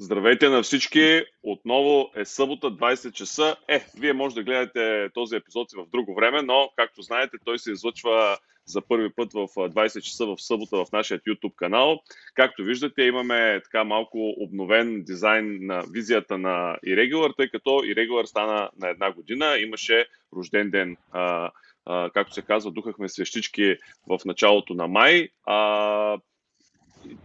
Здравейте на всички! Отново е събота, 20 часа. Е, вие може да гледате този епизод в друго време, но, както знаете, той се излъчва за първи път в 20 часа в събота в нашия YouTube канал. Както виждате, имаме така малко обновен дизайн на визията на Irregular, тъй като Irregular стана на една година, имаше рожден ден. Както се казва, духахме свещички в началото на май.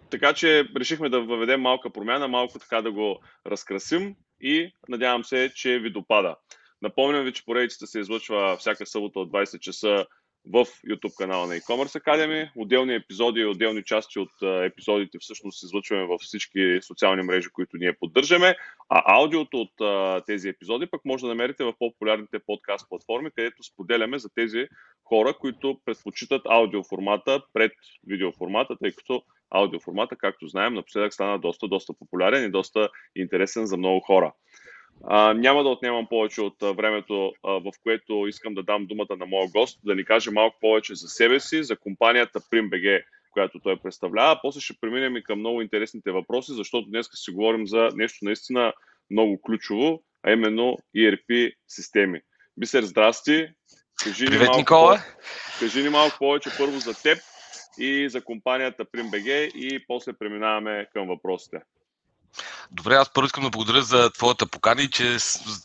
Така че решихме да въведем малка промяна, малко така да го разкрасим и надявам се, че ви допада. Напомням ви, че поредицата се излъчва всяка събота от 20 часа в YouTube канала на e-commerce Academy. Отделни епизоди и отделни части от епизодите всъщност излъчваме във всички социални мрежи, които ние поддържаме, а аудиото от тези епизоди пък може да намерите в по-популярните подкаст платформи, където споделяме за тези хора, които предпочитат аудиоформата пред видеоформата, тъй като аудиоформата, както знаем, напоследък стана доста, доста популярен и доста интересен за много хора. А, няма да отнемам повече от а, времето, а, в което искам да дам думата на моя гост, да ни каже малко повече за себе си, за компанията PrimBG, която той представлява. После ще преминем и към много интересните въпроси, защото днес си говорим за нещо наистина много ключово, а именно ERP системи. Бисер, здрасти! Кажи Привет, малко, Никола! Кажи ни малко повече първо за теб и за компанията PrimBG и после преминаваме към въпросите. Добре, аз първо искам да благодаря за твоята покана и че,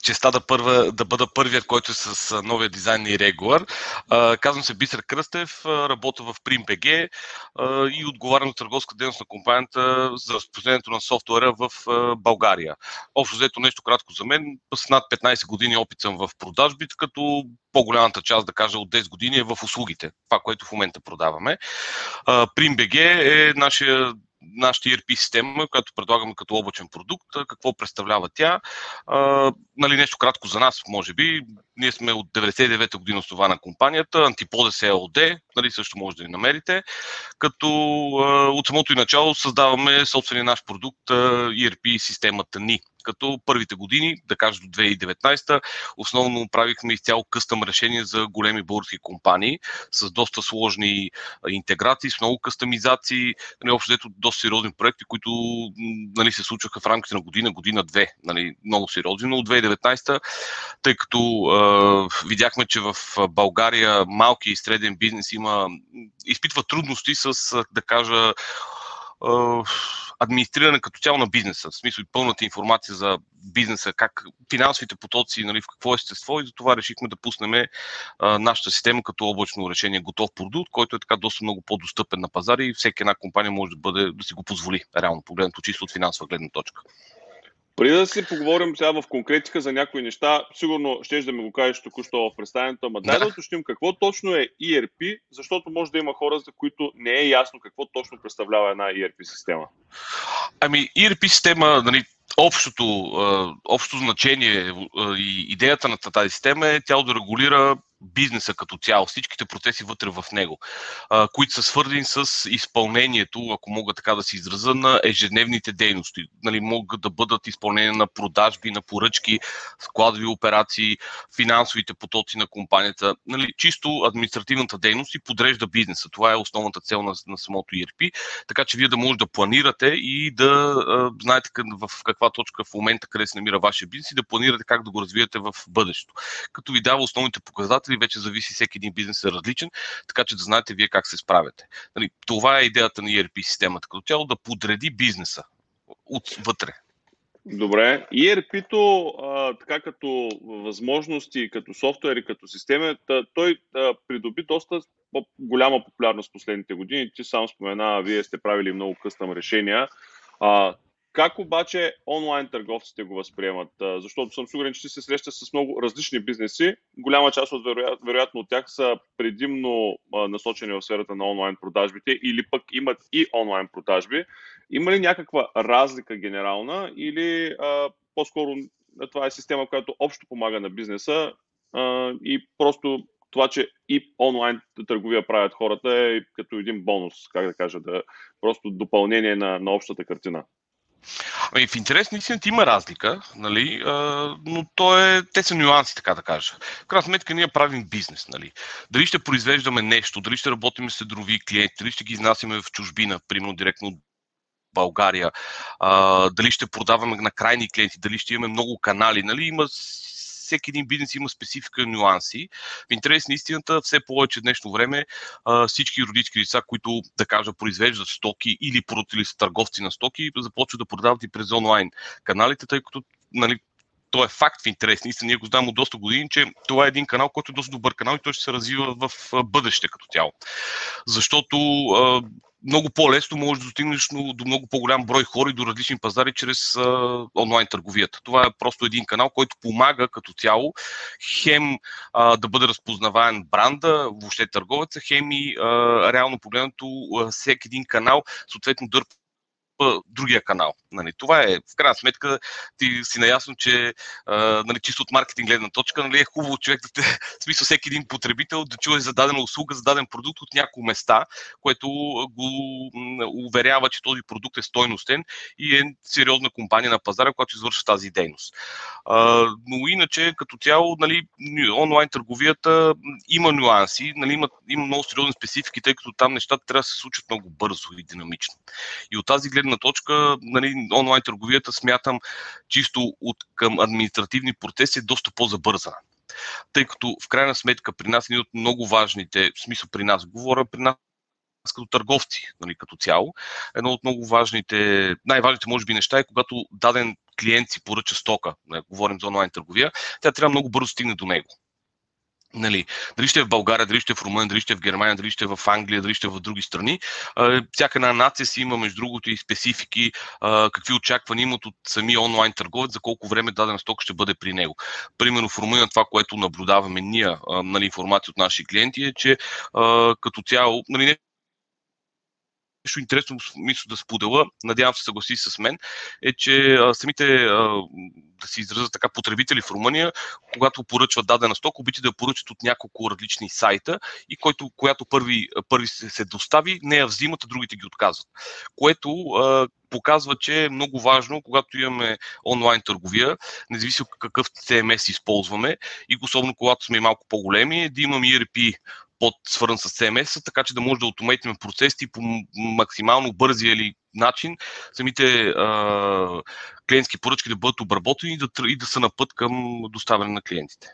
че стада първа, да бъда първият, който е с новия дизайн и регулар. Казвам се Бисер Кръстев, работя в PrimBG и отговарям за търговска дейност на компанията за разпространението на софтуера в България. Общо взето нещо кратко за мен. С над 15 години опит съм в продажбите, като по-голямата част, да кажа, от 10 години е в услугите. Това, което в момента продаваме. PrimBG е нашия нашата ERP система, която предлагаме като облачен продукт, какво представлява тя. А, нали, нещо кратко за нас, може би. Ние сме от 99-та година основа на компанията, Антиподес ЕОД, нали, също може да ни намерите, като а, от самото и начало създаваме собствения наш продукт, ERP системата ни. Като първите години, да кажа до 2019, основно правихме изцяло къстъм решения за големи български компании с доста сложни интеграции, с много къстамизации, нали, общо взето доста сериозни проекти, които нали, се случваха в рамките на година, година-две, нали, много сериозни, но от 2019, тъй като е, видяхме, че в България малки и среден бизнес има, изпитва трудности с, да кажа, администриране като цяло на бизнеса, в смисъл и пълната информация за бизнеса, как финансовите потоци, нали, в какво естество и за това решихме да пуснем а, нашата система като облачно решение, готов продукт, който е така доста много по-достъпен на пазари и всеки една компания може да, бъде, да си го позволи, реално погледнато чисто от финансова гледна точка. Преди да си поговорим сега в конкретика за някои неща, сигурно ще да ми го кажеш току-що в представянето, ама дай да. уточним какво точно е ERP, защото може да има хора, за които не е ясно какво точно представлява една ERP система. Ами, ERP система, нали, общото, общо значение и идеята на тази система е тя да регулира бизнеса като цяло, всичките процеси вътре в него, а, които са свързани с изпълнението, ако мога така да се израза, на ежедневните дейности. Нали, могат да бъдат изпълнение на продажби, на поръчки, складови операции, финансовите потоци на компанията. Нали, чисто административната дейност и подрежда бизнеса. Това е основната цел на, на самото ERP. Така че вие да можете да планирате и да а, знаете в каква точка в момента, къде се намира вашия бизнес и да планирате как да го развиете в бъдещето. Като ви дава основните показатели показатели, вече зависи всеки един бизнес е различен, така че да знаете вие как се справяте. Нали, това е идеята на ERP системата, като цяло да подреди бизнеса отвътре. Добре. ERP-то, а, така като възможности, като софтуер и като система, той а, придоби доста голяма популярност в последните години. Ти сам спомена, вие сте правили много къстъм решения. А, как обаче онлайн търговците го възприемат? Защото съм сигурен, че ти се срещаш с много различни бизнеси. Голяма част от вероятно, вероятно от тях са предимно насочени в сферата на онлайн продажбите или пък имат и онлайн продажби. Има ли някаква разлика генерална или а, по-скоро това е система, която общо помага на бизнеса а, и просто това, че и онлайн търговия правят хората е като един бонус, как да кажа, да, просто допълнение на, на общата картина. Ами, в интерес наистина има разлика, нали? а, но то е, те са нюанси, така да кажа. В крайна сметка ние правим бизнес. Нали? Дали ще произвеждаме нещо, дали ще работим с други клиенти, дали ще ги изнасяме в чужбина, примерно директно България, а, дали ще продаваме на крайни клиенти, дали ще имаме много канали, нали, има всеки един бизнес има специфика нюанси. В интерес на истината, все повече днешно време всички юридически лица, които, да кажа, произвеждат стоки или или са търговци на стоки, започват да продават и през онлайн каналите, тъй като нали, то е факт в интерес. Наистина, ние го знам от доста години, че това е един канал, който е доста добър канал и той ще се развива в бъдеще като цяло. Защото много по-лесно можеш да достигнеш до много по-голям брой хора и до различни пазари чрез а, онлайн търговията. Това е просто един канал, който помага като цяло хем а, да бъде разпознаваен бранда, въобще търговеца, хем и а, реално погледнато всеки един канал съответно дърпа другия канал. Нали, това е, в крайна сметка, ти си наясно, че а, нали, чисто от маркетинг гледна точка, нали, е хубаво човек да те, в смисъл всеки един потребител да чуе за дадена услуга, за даден продукт от няколко места, което го уверява, че този продукт е стойностен и е сериозна компания на пазара, която извършва тази дейност. А, но иначе, като цяло, нали, онлайн търговията има нюанси, нали, има, има много сериозни специфики, тъй като там нещата трябва да се случат много бързо и динамично. И от тази гледна точка, нали, онлайн търговията смятам чисто от към административни процеси е доста по-забързана. Тъй като в крайна сметка при нас един от много важните, в смисъл при нас, говоря при нас като търговци, нали, като цяло. Едно от много важните, най-важните, може би, неща е, когато даден клиент си поръча стока, не, говорим за онлайн търговия, тя трябва много бързо стигне до него. Нали, дали ще е в България, дали ще е в Румъния, дали ще е в Германия, дали ще е в Англия, дали ще е в други страни. Всяка една нация си има, между другото, и специфики, какви очаквания имат от самия онлайн търговец, за колко време даден сток ще бъде при него. Примерно в Румъния това, което наблюдаваме ние, нали, информация от наши клиенти е, че като цяло, нали, нещо интересно мисля да споделя, надявам се съгласи с мен, е, че самите, да си изразят така, потребители в Румъния, когато поръчват дадена стока, обичат да поръчат от няколко различни сайта и който, която първи, първи се, се достави, не я взимат, а другите ги отказват. Което показва, че е много важно, когато имаме онлайн търговия, независимо какъв CMS използваме и особено когато сме малко по-големи, да имаме ERP под свързан с CMS, така че да може да автомейтиме процесите по максимално бързия или начин самите а, клиентски поръчки да бъдат обработени и да, и да са на път към доставяне на клиентите.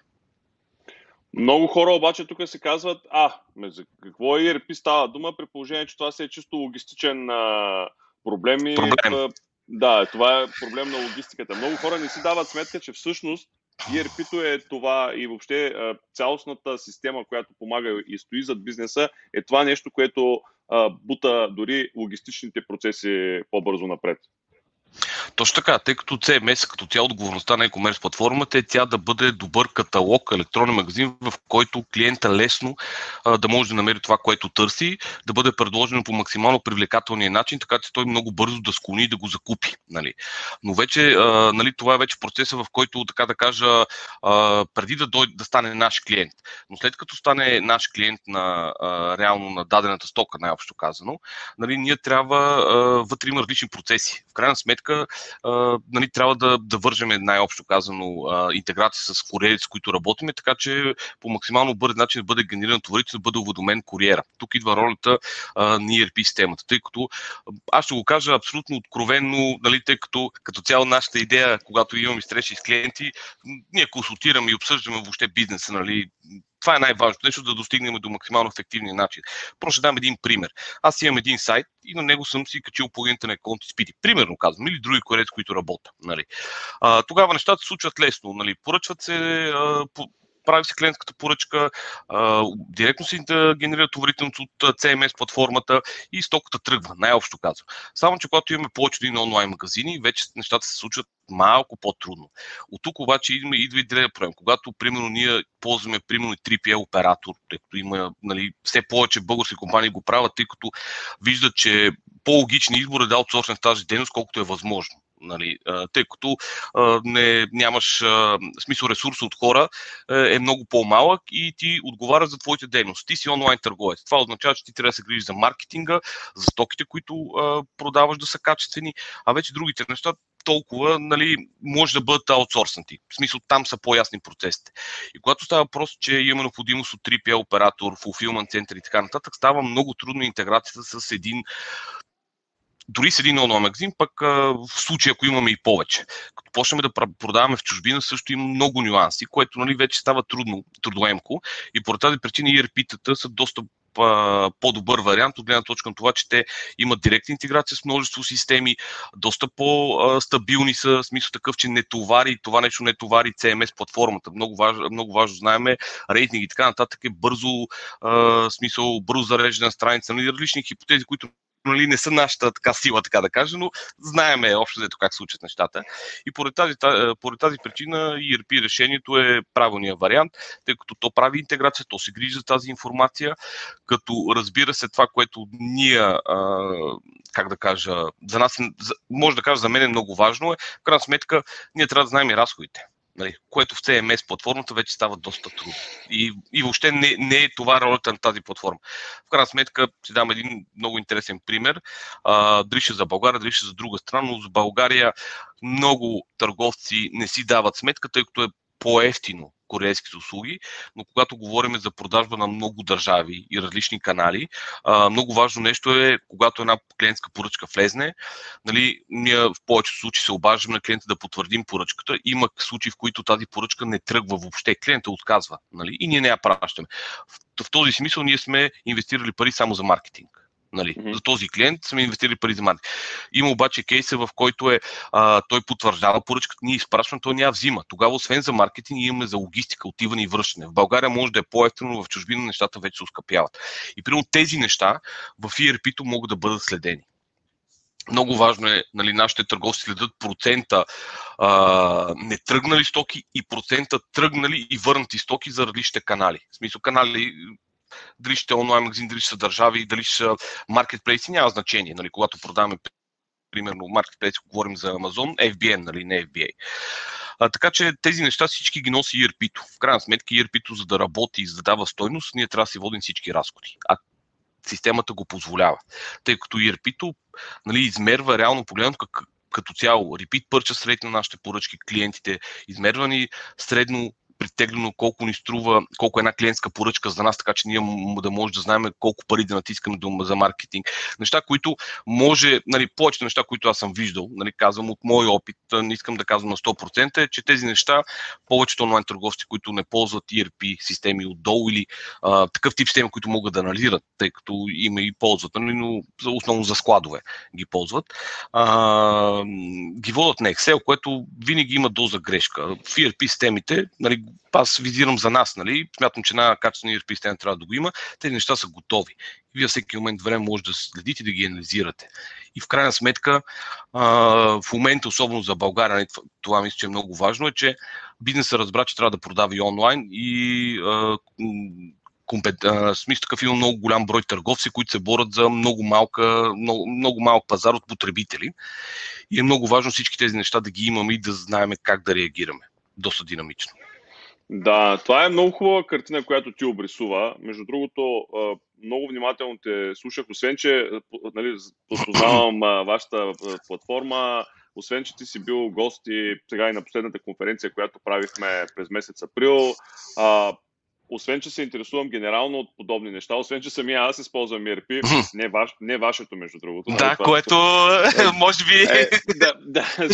Много хора обаче тук се казват, а, за какво ERP става дума, при положение, че това си е чисто логистичен а, проблем. И, проблем. Да, това е проблем на логистиката. Много хора не си дават сметка, че всъщност ERP-то е това и въобще цялостната система, която помага и стои зад бизнеса, е това нещо, което бута дори логистичните процеси по-бързо напред. Точно така, тъй като CMS като цяло отговорността на e-commerce платформата е тя да бъде добър каталог, електронен магазин, в който клиента лесно а, да може да намери това, което търси, да бъде предложено по максимално привлекателния начин, така че той много бързо да склони и да го закупи. Нали. Но вече а, нали, това е вече процеса, в който, така да кажа, а, преди да, дойде, да стане наш клиент. Но след като стане наш клиент на а, реално на дадената стока, най-общо казано, нали, ние трябва, а, вътре има различни процеси. В крайна сметка, а, нали, трябва да, да вържем най-общо казано а, интеграция с куриери, с които работиме, така че по максимално бърз начин да бъде генериран товарите, да бъде уведомен куриера. Тук идва ролята на ERP системата, тъй като аз ще го кажа абсолютно откровенно, нали, тъй като като цяло нашата идея, когато имаме срещи с клиенти, ние консултираме и обсъждаме въобще бизнеса, нали, това е най-важното нещо, да достигнем до максимално ефективния начин. Просто ще дам един пример. Аз имам един сайт и на него съм си качил по интернет конт изпити. Примерно казвам, или други корец, които работят. Нали. А, тогава нещата се случват лесно. Нали. Поръчват се а, по, прави се клиентската поръчка, директно да генерира товарителност от CMS платформата и стоката тръгва, най-общо казвам. Само, че когато имаме повече един онлайн магазини, вече нещата се случват малко по-трудно. От тук обаче идва, идва и древен проблем. Когато, примерно, ние ползваме, примерно, 3PL оператор, тъй като има, нали, все повече български компании го правят, тъй като виждат, че по-логичен избор е да аутсорснем тази дейност, колкото е възможно нали, тъй като не, нямаш смисъл ресурс от хора, е много по-малък и ти отговаря за твоите дейности. Ти си онлайн търговец. Това означава, че ти трябва да се грижиш за маркетинга, за стоките, които продаваш да са качествени, а вече другите неща толкова, нали, може да бъдат аутсорснати. В смисъл, там са по-ясни процесите. И когато става въпрос, че има необходимост от 3PL оператор, fulfillment център и така нататък, става много трудно интеграцията с един дори с един онлайн магазин, пък в случай, ако имаме и повече. Като почнем да продаваме в чужбина, също има много нюанси, което нали, вече става трудно, трудоемко и по тази причина ERP-тата са доста по-добър вариант от гледна точка на това, че те имат директна интеграция с множество системи, доста по-стабилни са, в смисъл такъв, че не товари, това нещо не товари CMS платформата. Много важно, много важно знаеме, рейтинг и така нататък е бързо, смисъл бързо зареждана страница, нали, различни хипотези, които нали, не са нашата така сила, така да кажа, но знаеме общо взето как случат нещата. И поради тази, поради тази причина ERP решението е правилният вариант, тъй като то прави интеграция, то се грижи за тази информация, като разбира се това, което ние, как да кажа, за нас, може да кажа, за мен е много важно, е, в крайна сметка, ние трябва да знаем и разходите нали, което в CMS платформата вече става доста трудно. И, и въобще не, не е това ролята на тази платформа. В крайна сметка, си дам един много интересен пример. А, ще за България, дали ще за друга страна, но за България много търговци не си дават сметка, тъй като е по-ефтино куриерските услуги, но когато говорим за продажба на много държави и различни канали, много важно нещо е, когато една клиентска поръчка влезне, нали, ние в повечето случаи се обаждаме на клиента да потвърдим поръчката. Има случаи, в които тази поръчка не тръгва въобще, клиента отказва нали, и ние не я пращаме. В, в този смисъл ние сме инвестирали пари само за маркетинг. Нали, mm-hmm. За този клиент сме инвестирали пари за маркетинг. Има обаче кейса, в който е, а, той потвърждава поръчката, ние изпращаме, той няма взима. Тогава, освен за маркетинг, имаме за логистика, отиване и връщане. В България може да е по-ефтино, в чужбина нещата вече се ускъпяват. И примерно тези неща в ERP-то могат да бъдат следени. Много важно е нали, нашите търговци следят процента а, не тръгнали стоки и процента тръгнали и върнати стоки за различните канали. В смисъл канали, дали ще е онлайн магазин, дали ще са държави, дали ще са маркетплейси, няма значение. Нали, когато продаваме примерно маркетплейс, говорим за Amazon, FBN, нали, не FBA. А, така че тези неща всички ги носи ERP-то. В крайна сметка ERP-то, за да работи и за да дава стойност, ние трябва да си водим всички разходи. А системата го позволява. Тъй като ERP-то нали, измерва реално погледнато как, като цяло repeat purchase rate на нашите поръчки, клиентите, измерва ни средно притеглено колко ни струва, колко е една клиентска поръчка за нас, така че ние да може да знаем колко пари да натискаме за маркетинг. Неща, които може, нали, повечето неща, които аз съм виждал, нали, казвам от мой опит, не искам да казвам на 100%, е, че тези неща, повечето онлайн търговци, които не ползват ERP системи отдолу или а, такъв тип системи, които могат да анализират, тъй като има и ползват, нали, но основно за складове ги ползват, а, ги водят на Excel, което винаги има доза грешка. В ERP системите, нали, аз визирам за нас, нали? Смятам, че една качествена ERP система трябва да го има. Тези неща са готови. И вие всеки момент време може да следите и да ги анализирате. И в крайна сметка, в момента, особено за България, нали, това мисля, че е много важно, е, че бизнесът разбра, че трябва да продава и онлайн и компет... смисъл такъв има много голям брой търговци, които се борят за много, малка, много, много малък пазар от потребители. И е много важно всички тези неща да ги имаме и да знаем как да реагираме. Доста динамично. Да, това е много хубава картина, която ти обрисува. Между другото, много внимателно те слушах, освен че нали, познавам вашата платформа, освен че ти си бил гост и сега и на последната конференция, която правихме през месец април, освен, че се интересувам генерално от подобни неща, освен, че самия аз използвам ERP, не, ваш, не вашето, между другото. Да, това, което може би... Е, да, да.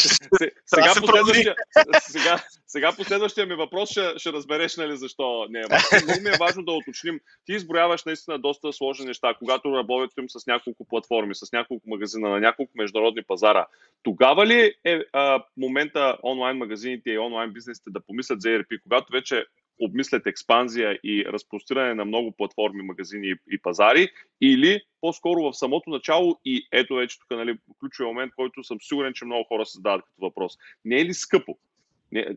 Сега, последващия, сега, сега последващия ми въпрос ще, ще разбереш нали, защо не е важно. Много ми е важно да уточним. Ти изброяваш наистина доста сложни неща, когато работим с няколко платформи, с няколко магазина, на няколко международни пазара. Тогава ли е а, момента онлайн магазините и онлайн бизнесите да помислят за ERP, когато вече обмислят експанзия и разпростиране на много платформи, магазини и пазари, или по-скоро в самото начало и ето вече тук нали, ключовия момент, който съм сигурен, че много хора се задават като въпрос. Не е ли скъпо?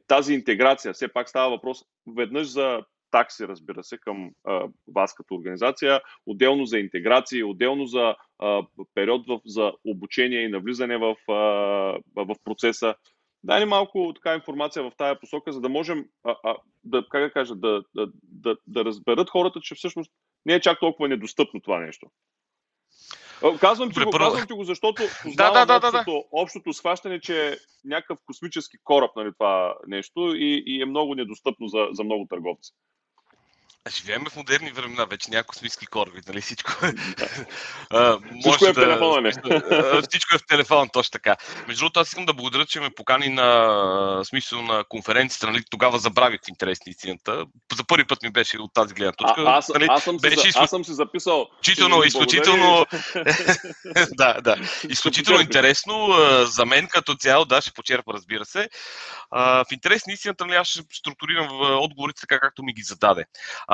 Тази интеграция, все пак става въпрос веднъж за такси, разбира се, към а, вас като организация, отделно за интеграция, отделно за а, период в, за обучение и навлизане в, а, в процеса. Дай ни малко така информация в тая посока, за да можем а, а, да, как да кажа, да, да, да, да разберат хората, че всъщност не е чак толкова недостъпно това нещо. Казвам ти, го, казвам ти го, защото познавам да, да, да, общото, да. общото схващане, че е някакъв космически кораб нали, това нещо и, и е много недостъпно за, за много търговци. Живеем в модерни времена, вече няма космически кораби, нали всичко. а, всичко е в телефона, не? всичко е в телефона, точно така. Между другото, аз искам да благодаря, че ме покани на смисъл на конференцията, нали, тогава забравих в интерес на истината. За първи път ми беше от тази гледна точка. А, аз, нали, аз, съм беше си, аз съм си записал. Изключително, изключително. да, да. Изключително интересно за мен като цяло, да, ще почерпа, разбира се. в интерес на истината, нали, аз ще структурирам отговорите така, както ми ги зададе.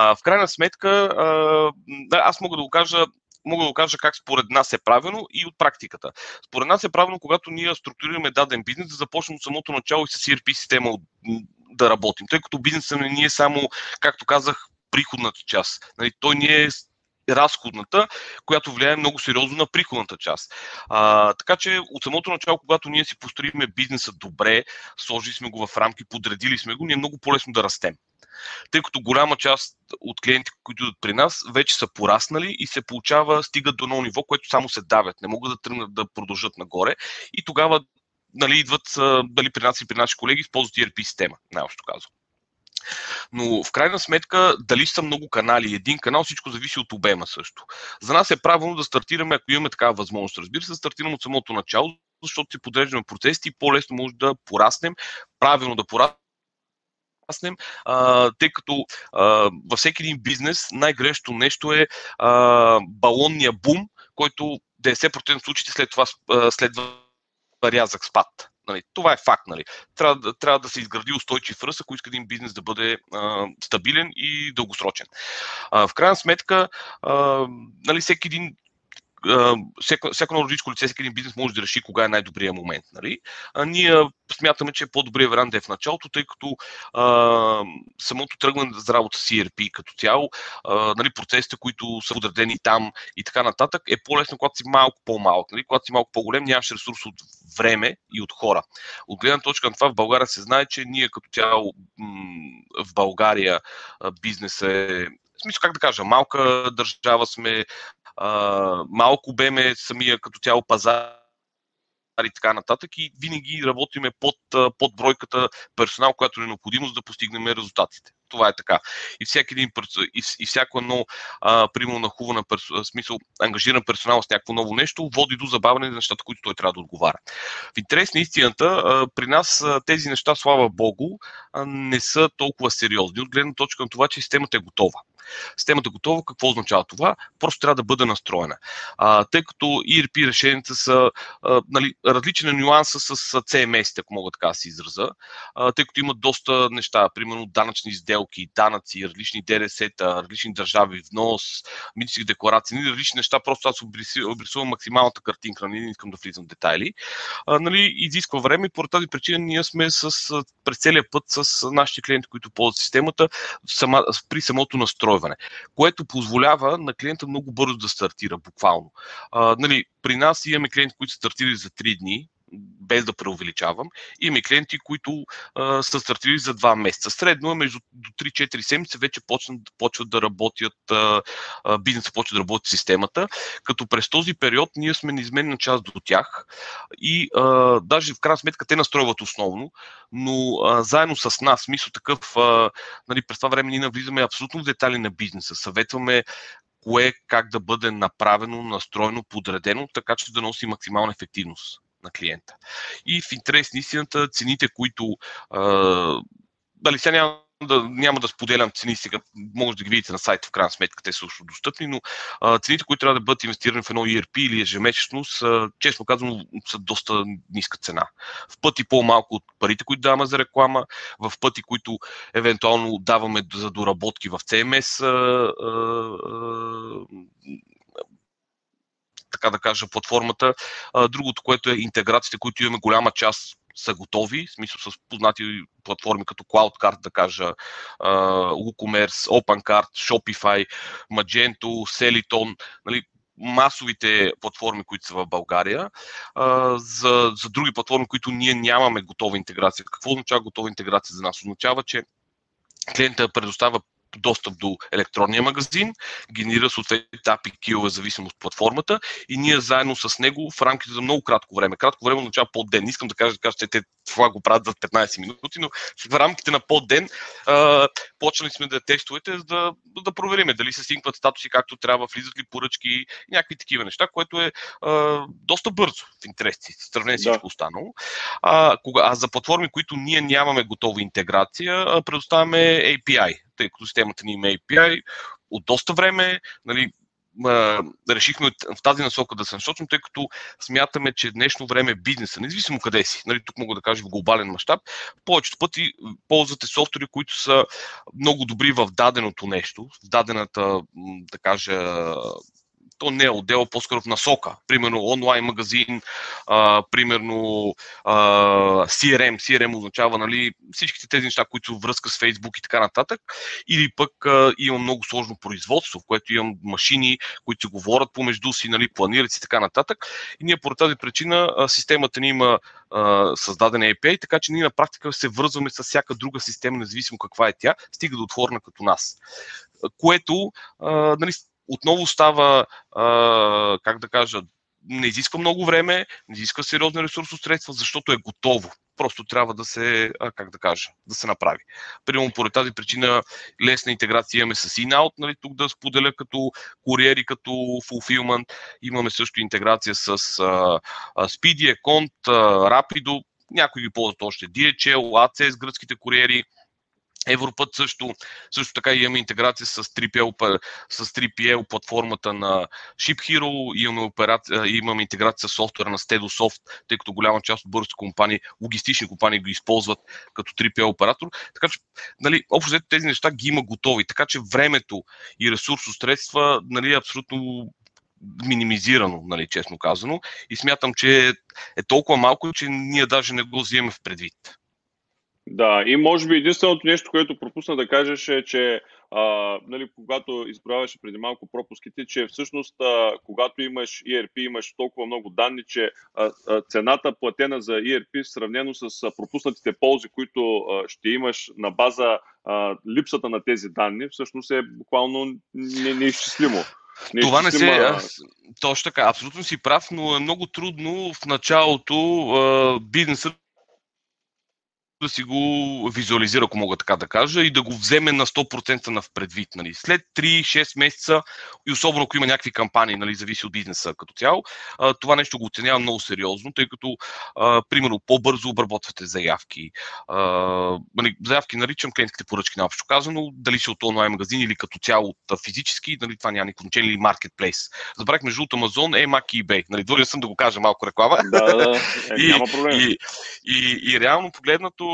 А, в крайна сметка, а, аз мога да го кажа мога да кажа как според нас е правилно и от практиката. Според нас е правилно, когато ние структурираме даден бизнес, да започнем от самото начало и с ERP система да работим, тъй като бизнесът не е само, както казах, приходната част. Нали, той не е разходната, която влияе много сериозно на приходната част. А, така че от самото начало, когато ние си построиме бизнеса добре, сложили сме го в рамки, подредили сме го, ни е много по-лесно да растем тъй като голяма част от клиенти, които идват при нас, вече са пораснали и се получава, стигат до ново ниво, което само се давят, не могат да тръгнат да продължат нагоре и тогава нали, идват дали при нас и при наши колеги, използват ERP система, най-общо казвам. Но в крайна сметка, дали са много канали, един канал, всичко зависи от обема също. За нас е правилно да стартираме, ако имаме такава възможност, разбира се, да стартираме от самото начало, защото си подреждаме процесите и по-лесно може да пораснем, правилно да пораснем раснем, а, тъй като а, във всеки един бизнес най-грешното нещо е а, балонния бум, който 90% от случаите след това следва рязък спад. Нали, това е факт. Нали. Трябва, трябва да се изгради устойчив ръст, ако иска един бизнес да бъде а, стабилен и дългосрочен. А, в крайна сметка, а, нали, всеки един всяко, всяко едно родичко лице, всеки един бизнес може да реши кога е най-добрият момент. Нали? А ние смятаме, че е по-добрият вариант да е в началото, тъй като а, самото тръгване за работа с ERP като цяло, а, нали, процесите, които са подредени там и така нататък, е по-лесно, когато си малко по-малък. Нали? Когато си малко по-голем, нямаш ресурс от време и от хора. От гледна точка на това в България се знае, че ние като цяло в България бизнес е в смисъл, как да кажа, малка държава сме, малко беме самия като цяло пазар и така нататък и винаги работиме под, под бройката персонал, която е необходимост да постигнем резултатите. Това е така. И всеки един и, всяко едно, примерно на хубава персо, смисъл, ангажиран персонал с някакво ново нещо, води до забавяне на нещата, които той трябва да отговаря. В интерес на истината, при нас тези неща, слава Богу, не са толкова сериозни, от гледна точка на това, че системата е готова. Системата е готова, какво означава това? Просто трябва да бъде настроена. А, тъй като ERP решенията са а, нали, различни нюанса с CMS, ако мога така да се израза, а, тъй като имат доста неща, примерно данъчни сделки, данъци, различни ДРС-та, различни държави, внос, митнически декларации, нали, различни неща, просто аз обрисувам максималната картинка, нали, не искам да влизам в детайли. А, нали, изисква време и поради тази причина ние сме с, през целия път с нашите клиенти, които ползват системата, сама, при самото настройване настройване, което позволява на клиента много бързо да стартира, буквално. А, нали, при нас имаме клиенти, които са стартирали за 3 дни, без да преувеличавам. Имаме клиенти, които а, са стартирали за 2 месеца. Средно е между до 3-4 седмици вече почнат, почват да работят, а, а, бизнесът почва да работи системата, като през този период ние сме неизменна част до тях и а, даже в крайна сметка те настройват основно, но а, заедно с нас, мисля такъв, а, нали, през това време ние навлизаме абсолютно в детали на бизнеса, съветваме кое как да бъде направено, настроено, подредено, така че да носи максимална ефективност на клиента. И в интерес на истината, цените, които а, дали сега няма да, няма да споделям цени сега, може да ги видите на сайта, в крайна сметка те са също достъпни, но а, цените, които трябва да бъдат инвестирани в едно ERP или ежемесечно, са, честно казвам, са доста ниска цена. В пъти по-малко от парите, които даваме за реклама, в пъти, които евентуално даваме за доработки в CMS, а, а, така да кажа, платформата. Другото, което е интеграциите, които имаме голяма част са готови, в смисъл с познати платформи като CloudCard, да кажа, WooCommerce, OpenCard, Shopify, Magento, Celiton, нали, масовите платформи, които са в България, за, за други платформи, които ние нямаме готова интеграция. Какво означава готова интеграция за нас? Означава, че клиента предоставя достъп до електронния магазин, генерира съответните API килове, зависимост от платформата и ние заедно с него в рамките за много кратко време, кратко време означава по ден, не искам да кажа, да кажа че те това го правят за 15 минути, но в рамките на по ден а, почнали сме да тестовете, за да, да провериме дали се синкват статуси както трябва, влизат ли поръчки, някакви такива неща, което е а, доста бързо в интереси, в сравнение с всичко да. останало. А, кога, а за платформи, които ние нямаме готова интеграция, предоставяме API, тъй като системата ни има API от доста време, нали, решихме в тази насока да се насочим, тъй като смятаме, че днешно време бизнеса, независимо къде си, нали, тук мога да кажа в глобален мащаб, повечето пъти ползвате софтуери, които са много добри в даденото нещо, в дадената, да кажа, то не е отдел, по-скоро в насока. Примерно онлайн магазин, а, примерно а, CRM. CRM означава нали, всичките тези неща, които връзка с Facebook и така нататък. Или пък а, имам много сложно производство, в което имам машини, които се говорят помежду си, нали, планират и така нататък. И ние по тази причина а, системата ни има а, създаден API, така че ние на практика се връзваме с всяка друга система, независимо каква е тя, стига да отворена като нас. Което а, нали, отново става, а, как да кажа, не изисква много време, не изисква сериозни ресурсо средства, защото е готово. Просто трябва да се, а, как да кажа, да се направи. Примерно поради тази причина лесна интеграция имаме с in-out, нали, тук да споделя като куриери, като fulfillment. Имаме също интеграция с а, Speedy, Account, Rapido, някои ги ползват още DHL, ACS, гръцките куриери, Европът също, също така имаме интеграция с 3PL, с 3PL платформата на ShipHero, имаме, операция, имаме интеграция с софтуера на Stedosoft, тъй като голяма част от бързите компании, логистични компании го използват като 3PL оператор. Така че, нали, общо тези неща ги има готови. Така че времето и ресурсо средства нали, е абсолютно минимизирано, нали, честно казано. И смятам, че е толкова малко, че ние даже не го вземем в предвид. Да, и може би единственото нещо, което пропусна да кажеш е, че а, нали, когато изброяваше преди малко пропуските, че всъщност а, когато имаш ERP, имаш толкова много данни, че а, а, цената платена за ERP, сравнено с а, пропуснатите ползи, които а, ще имаш на база а, липсата на тези данни, всъщност е буквално неизчислимо. Не Това не се. А... Точно така, абсолютно си прав, но е много трудно в началото а, бизнесът да си го визуализира, ако мога така да кажа, и да го вземе на 100% на в предвид. Нали. След 3-6 месеца, и особено ако има някакви кампании, нали, зависи от бизнеса като цяло, това нещо го оценява много сериозно, тъй като, а, примерно, по-бързо обработвате заявки. А, нали, заявки наричам клиентските поръчки, общо казано, дали си от онлайн магазин или като цяло от физически, нали, това няма никакво значение, или маркетплейс. Забрах между от Амазон, Емак и eBay. Нали, длъжен съм да го кажа малко реклама. Да, да, е, и, няма проблем. И, и, и, и реално погледнато,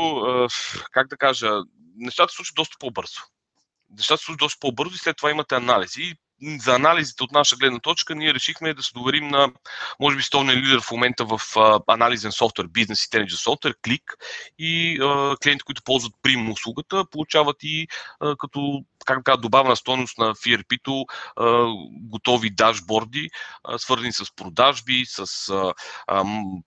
как да кажа, нещата се случват доста по-бързо. Нещата се случват доста по-бързо и след това имате анализи за анализите от наша гледна точка, ние решихме да се доверим на, може би, столния лидер в момента в анализен софтуер, бизнес и Intelligence софтуер, клик и а, клиенти, които ползват прим услугата, получават и като как да добавена стойност на FRP-то готови дашборди, свързани с продажби, с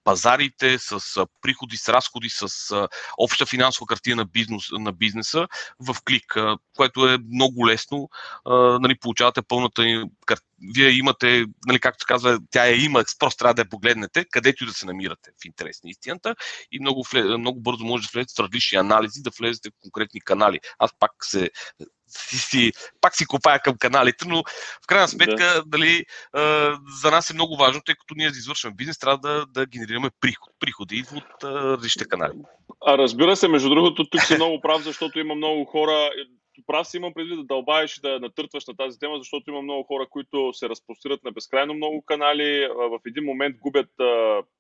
пазарите, с приходи, с разходи, с обща финансова картина на, бизнес, на бизнеса в клик, което е много лесно. Нали, получавате пълна пълната вие имате, нали, както казва, тя я има, просто трябва да я погледнете, където и да се намирате в интерес на истината и много, много бързо може да влезете в различни анализи, да влезете в конкретни канали. Аз пак се си, си, пак си копая към каналите, но в крайна сметка да. дали, а, за нас е много важно, тъй като ние да извършваме бизнес, трябва да, да генерираме приход. Приходи от различните канали. А разбира се, между другото, тук си много прав, защото има много хора, прав си имам предвид да дълбаеш и да натъртваш на тази тема, защото има много хора, които се разпростират на безкрайно много канали. В един момент губят,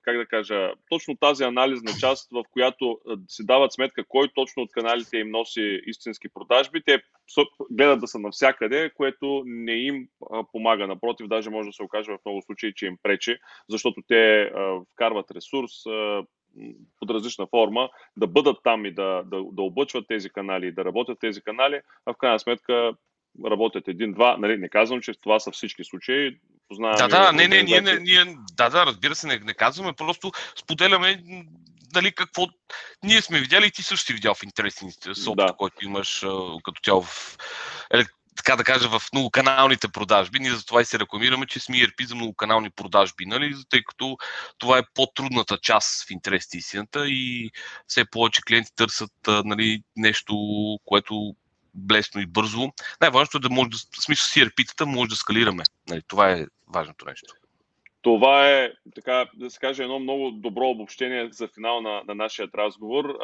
как да кажа, точно тази анализна част, в която си дават сметка кой точно от каналите им носи истински продажби. Те гледат да са навсякъде, което не им помага. Напротив, даже може да се окаже в много случаи, че им пречи, защото те вкарват ресурс, под различна форма, да бъдат там и да, да, да облъчват тези канали и да работят тези канали, а в крайна сметка работят един-два. Нали, не казвам, че това са всички случаи. Познаваме да, да, не, не, ние, не, ние, да, да, разбира се, не, не казваме, просто споделяме дали какво ние сме видяли и ти също си видял в интересни с да. който имаш като цяло в така да кажа, в многоканалните продажби. Ние затова и се рекламираме, че сме ERP за многоканални продажби, нали? тъй като това е по-трудната част в интерес истината и все повече клиенти търсят нали, нещо, което блесно и бързо. Най-важното е да може да, в смисъл с ERP-тата може да скалираме. Нали, това е важното нещо. Това е, така да се каже, едно много добро обобщение за финал на, на нашия разговор.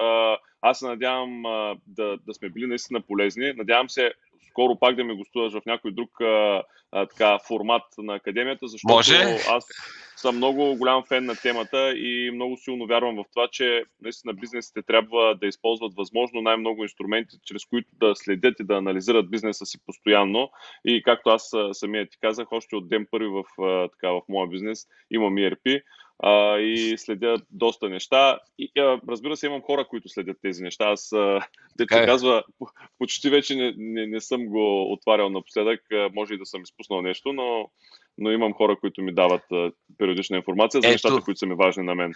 Аз се надявам да, да сме били наистина полезни. Надявам се скоро пак да ме гостуваш в някой друг а, а, така, формат на академията, защото Може? аз съм много голям фен на темата и много силно вярвам в това, че наистина бизнесите трябва да използват възможно най-много инструменти, чрез които да следят и да анализират бизнеса си постоянно. И както аз самия ти казах, още от ден първи в, така, в моя бизнес имам ERP а, и следя доста неща. И, а, разбира се, имам хора, които следят тези неща. Аз, да се казва, почти вече не, не, не съм го отварял напоследък. Може и да съм изпуснал нещо, но, но имам хора, които ми дават периодична информация за Ето, нещата, които са ми важни на мен.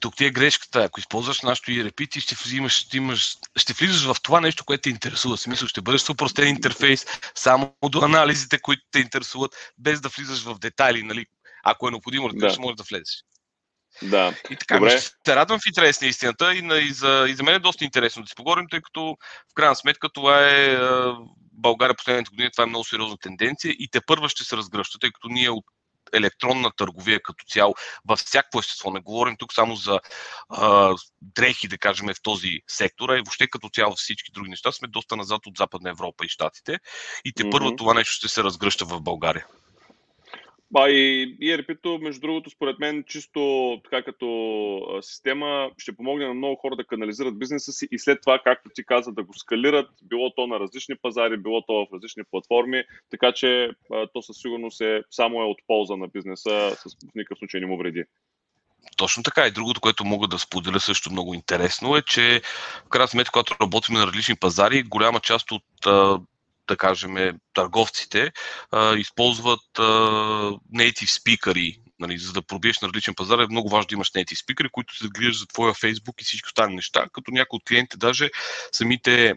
Тук ти е грешката. Ако използваш нашото ERP, ти ще, взимаш, ще, имаш, ще влизаш в това нещо, което те интересува. Смисъл, ще бъдеш упростен интерфейс, само до анализите, които те интересуват, без да влизаш в детайли, нали, ако е необходимо, да. ще може да влезеш. Да. И така, Добре. ще се радвам в интерес на истината и, на, и, за, и за мен е доста интересно да си поговорим, тъй като в крайна сметка това е България последните години, това е много сериозна тенденция и те първа ще се разгръща, тъй като ние от електронна търговия като цяло във всяко естество. Не говорим тук само за а, дрехи, да кажем, в този сектор, а и въобще като цяло всички други неща сме доста назад от Западна Европа и Штатите. И те mm-hmm. първо това нещо ще се разгръща в България. А и ERP-то, между другото, според мен, чисто така като система, ще помогне на много хора да канализират бизнеса си и след това, както ти каза, да го скалират, било то на различни пазари, било то в различни платформи, така че то със сигурност е, само е от полза на бизнеса, с, в никакъв случай не му вреди. Точно така. И другото, което мога да споделя също много интересно е, че в крайна сметка, когато работим на различни пазари, голяма част от да кажем, търговците а, използват а, native speakers, нали, за да пробиеш на различен пазар е много важно да имаш native speakers, които се грижат за твоя Facebook и всички останали неща, като някои от клиентите даже самите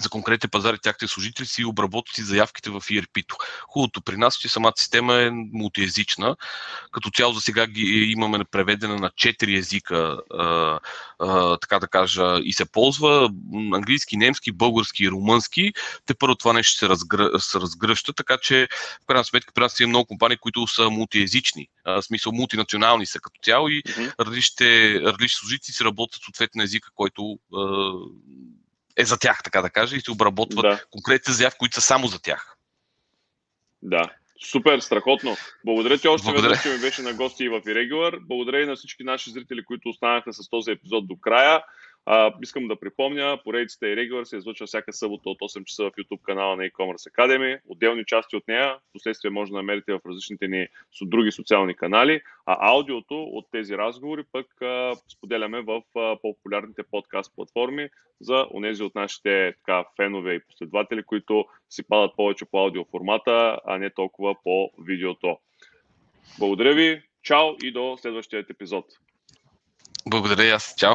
за конкретни пазари тяхте служители си обработват и заявките в ERP-то. Хубавото при нас, че самата система е мултиезична. Като цяло за сега ги имаме преведена на 4 езика, а, а, така да кажа, и се ползва английски, немски, български и румънски. Те първо това нещо се, разгръ... се разгръща, така че в крайна сметка при нас има много компании, които са мултиезични, в смисъл мултинационални са като цяло и mm-hmm. различните, различни служители си работят съответно езика, който а, е за тях, така да кажа, и се обработват да. конкретни заявки, които са само за тях. Да, Супер, страхотно. Благодаря ти още веднъж, че ми беше на гости и в Irregular. Благодаря и на всички наши зрители, които останаха с този епизод до края. А, искам да припомня, поредицата и Regular се излъчва всяка събота от 8 часа в YouTube канала на e-commerce Academy. Отделни части от нея, последствие може да намерите в различните ни други социални канали, а аудиото от тези разговори пък а, споделяме в а, по-популярните подкаст платформи за онези от нашите така, фенове и последователи, които си падат повече по аудио формата, а не толкова по видеото. Благодаря ви, чао и до следващия епизод. Благодаря и аз. Чао.